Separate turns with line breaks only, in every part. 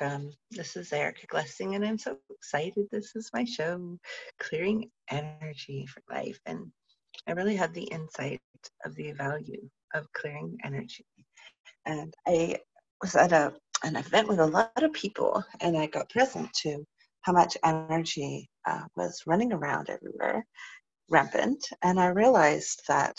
welcome. This is Erica Glessing, and I'm so excited. This is my show, Clearing Energy for Life. And I really had the insight of the value of clearing energy. And I was at a, an event with a lot of people, and I got present to how much energy uh, was running around everywhere, rampant. And I realized that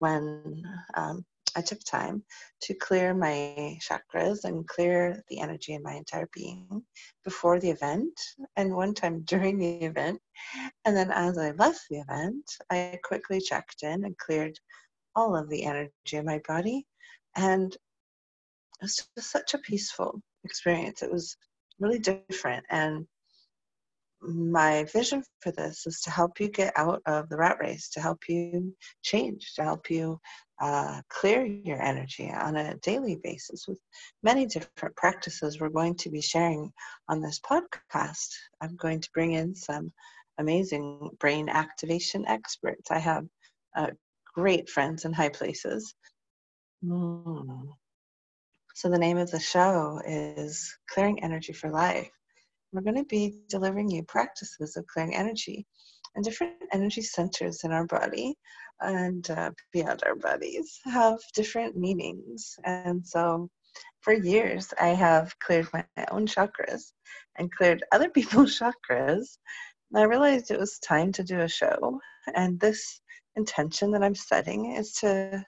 when um, I took time to clear my chakras and clear the energy in my entire being before the event and one time during the event. And then as I left the event, I quickly checked in and cleared all of the energy in my body. And it was just such a peaceful experience. It was really different. And my vision for this is to help you get out of the rat race, to help you change, to help you uh, clear your energy on a daily basis with many different practices we're going to be sharing on this podcast. I'm going to bring in some amazing brain activation experts. I have uh, great friends in high places. Mm. So, the name of the show is Clearing Energy for Life. We're going to be delivering you practices of clearing energy and different energy centers in our body and uh, beyond our bodies have different meanings. And so for years, I have cleared my own chakras and cleared other people's chakras. And I realized it was time to do a show. And this intention that I'm setting is to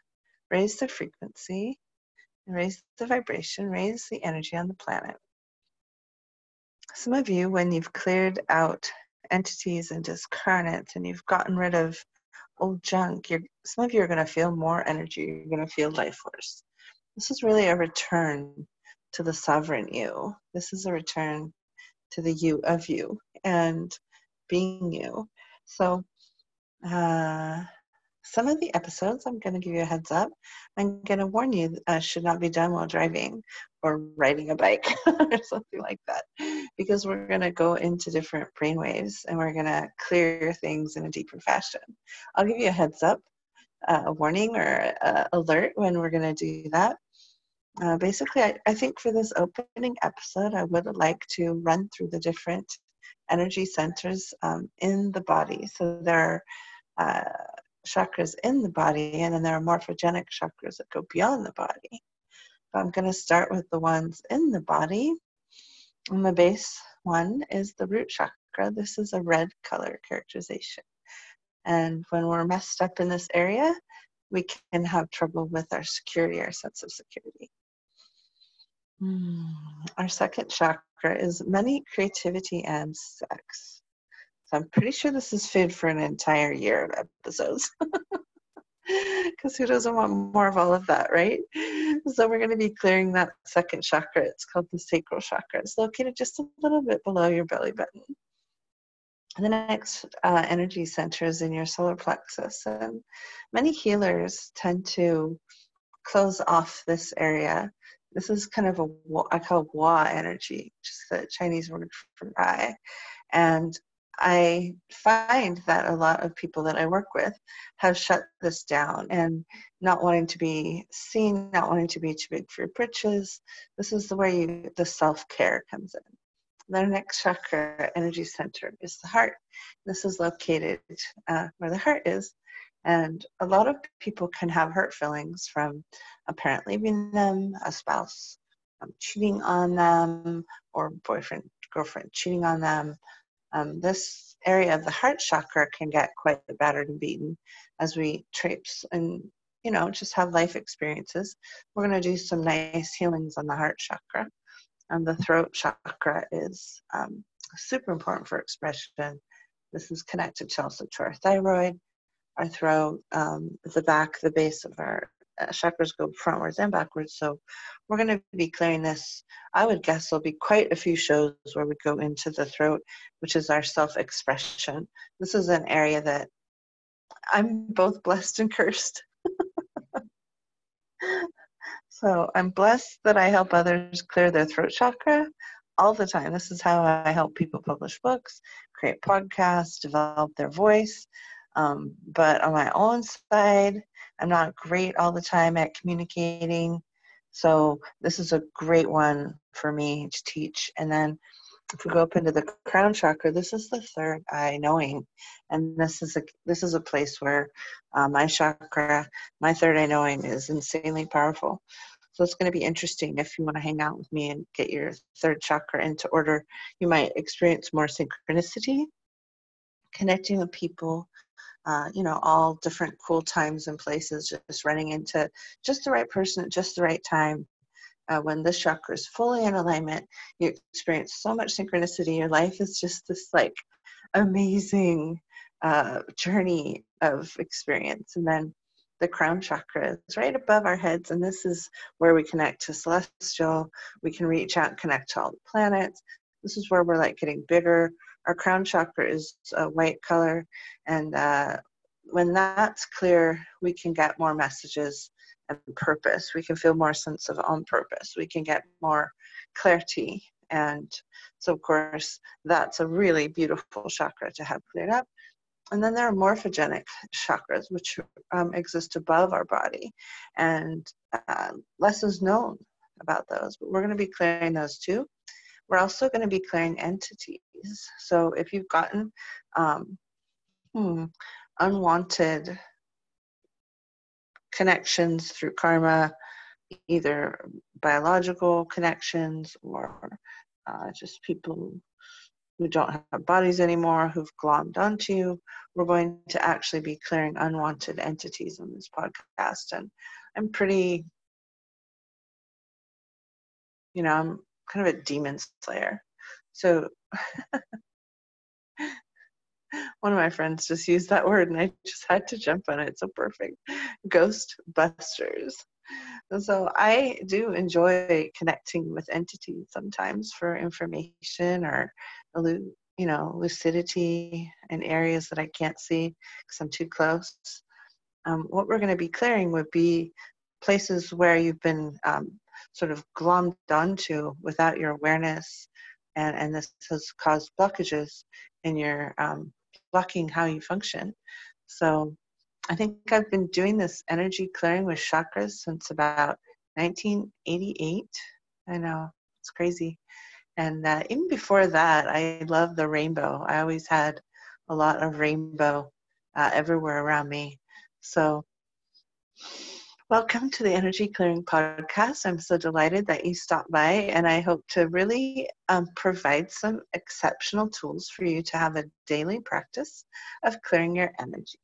raise the frequency, raise the vibration, raise the energy on the planet. Some of you, when you've cleared out entities and discarnates and you've gotten rid of old junk, you're, some of you are going to feel more energy. You're going to feel life force. This is really a return to the sovereign you. This is a return to the you of you and being you. So, uh, some of the episodes, I'm going to give you a heads up. I'm going to warn you, uh, should not be done while driving or riding a bike or something like that, because we're going to go into different brainwaves and we're going to clear things in a deeper fashion. I'll give you a heads up, uh, a warning or a alert when we're going to do that. Uh, basically, I, I think for this opening episode, I would like to run through the different energy centers um, in the body. So there are uh, chakras in the body, and then there are morphogenic chakras that go beyond the body. But I'm going to start with the ones in the body. And the base one is the root chakra. This is a red color characterization. And when we're messed up in this area, we can have trouble with our security, our sense of security. Mm. Our second chakra is money, creativity, and sex. So I'm pretty sure this is food for an entire year of episodes. Because who doesn't want more of all of that, right? So we're going to be clearing that second chakra. It's called the sacral chakra. It's located just a little bit below your belly button. And the next uh, energy center is in your solar plexus. And many healers tend to close off this area. This is kind of a, I call Hua energy, just the Chinese word for I. And I find that a lot of people that I work with have shut this down and not wanting to be seen, not wanting to be too big for your britches. This is the way you, the self care comes in. The next chakra energy center is the heart. This is located uh, where the heart is. And a lot of people can have hurt feelings from a parent leaving them, a spouse um, cheating on them, or boyfriend, girlfriend cheating on them, um, this area of the heart chakra can get quite battered and beaten as we traipse and you know just have life experiences. We're going to do some nice healings on the heart chakra. And the throat chakra is um, super important for expression. This is connected to also to our thyroid our throat um, the back the base of our chakras go frontwards and backwards. So we're going to be clearing this. I would guess there'll be quite a few shows where we go into the throat, which is our self expression. This is an area that I'm both blessed and cursed. so I'm blessed that I help others clear their throat chakra all the time. This is how I help people publish books, create podcasts, develop their voice. Um, but on my own side, I'm not great all the time at communicating. So this is a great one for me to teach. And then if we go up into the crown chakra, this is the third eye knowing, and this is a this is a place where uh, my chakra, my third eye knowing, is insanely powerful. So it's going to be interesting if you want to hang out with me and get your third chakra into order. You might experience more synchronicity, connecting with people, uh, you know, all different cool times and places, just running into just the right person at just the right time. Uh, when this chakra is fully in alignment, you experience so much synchronicity. Your life is just this like amazing uh, journey of experience. And then the crown chakra is right above our heads, and this is where we connect to celestial. We can reach out and connect to all the planets. This is where we're like getting bigger, our crown chakra is a white color, and uh, when that's clear, we can get more messages and purpose. We can feel more sense of on purpose. We can get more clarity. And so, of course, that's a really beautiful chakra to have cleared up. And then there are morphogenic chakras, which um, exist above our body, and uh, less is known about those. But we're going to be clearing those too. We're also going to be clearing entities. So if you've gotten um, hmm, unwanted connections through karma, either biological connections or uh, just people who don't have bodies anymore who've glommed onto you, we're going to actually be clearing unwanted entities on this podcast. And I'm pretty, you know, I'm kind of a demon slayer. So one of my friends just used that word and I just had to jump on it. So perfect. Ghost busters. And so I do enjoy connecting with entities sometimes for information or you know lucidity in areas that I can't see because I'm too close. Um, what we're going to be clearing would be places where you've been um, sort of glommed onto without your awareness, and, and this has caused blockages in your um, blocking how you function. So I think I've been doing this energy clearing with chakras since about 1988. I know, it's crazy. And uh, even before that, I love the rainbow. I always had a lot of rainbow uh, everywhere around me. So Welcome to the Energy Clearing Podcast. I'm so delighted that you stopped by, and I hope to really um, provide some exceptional tools for you to have a daily practice of clearing your energy.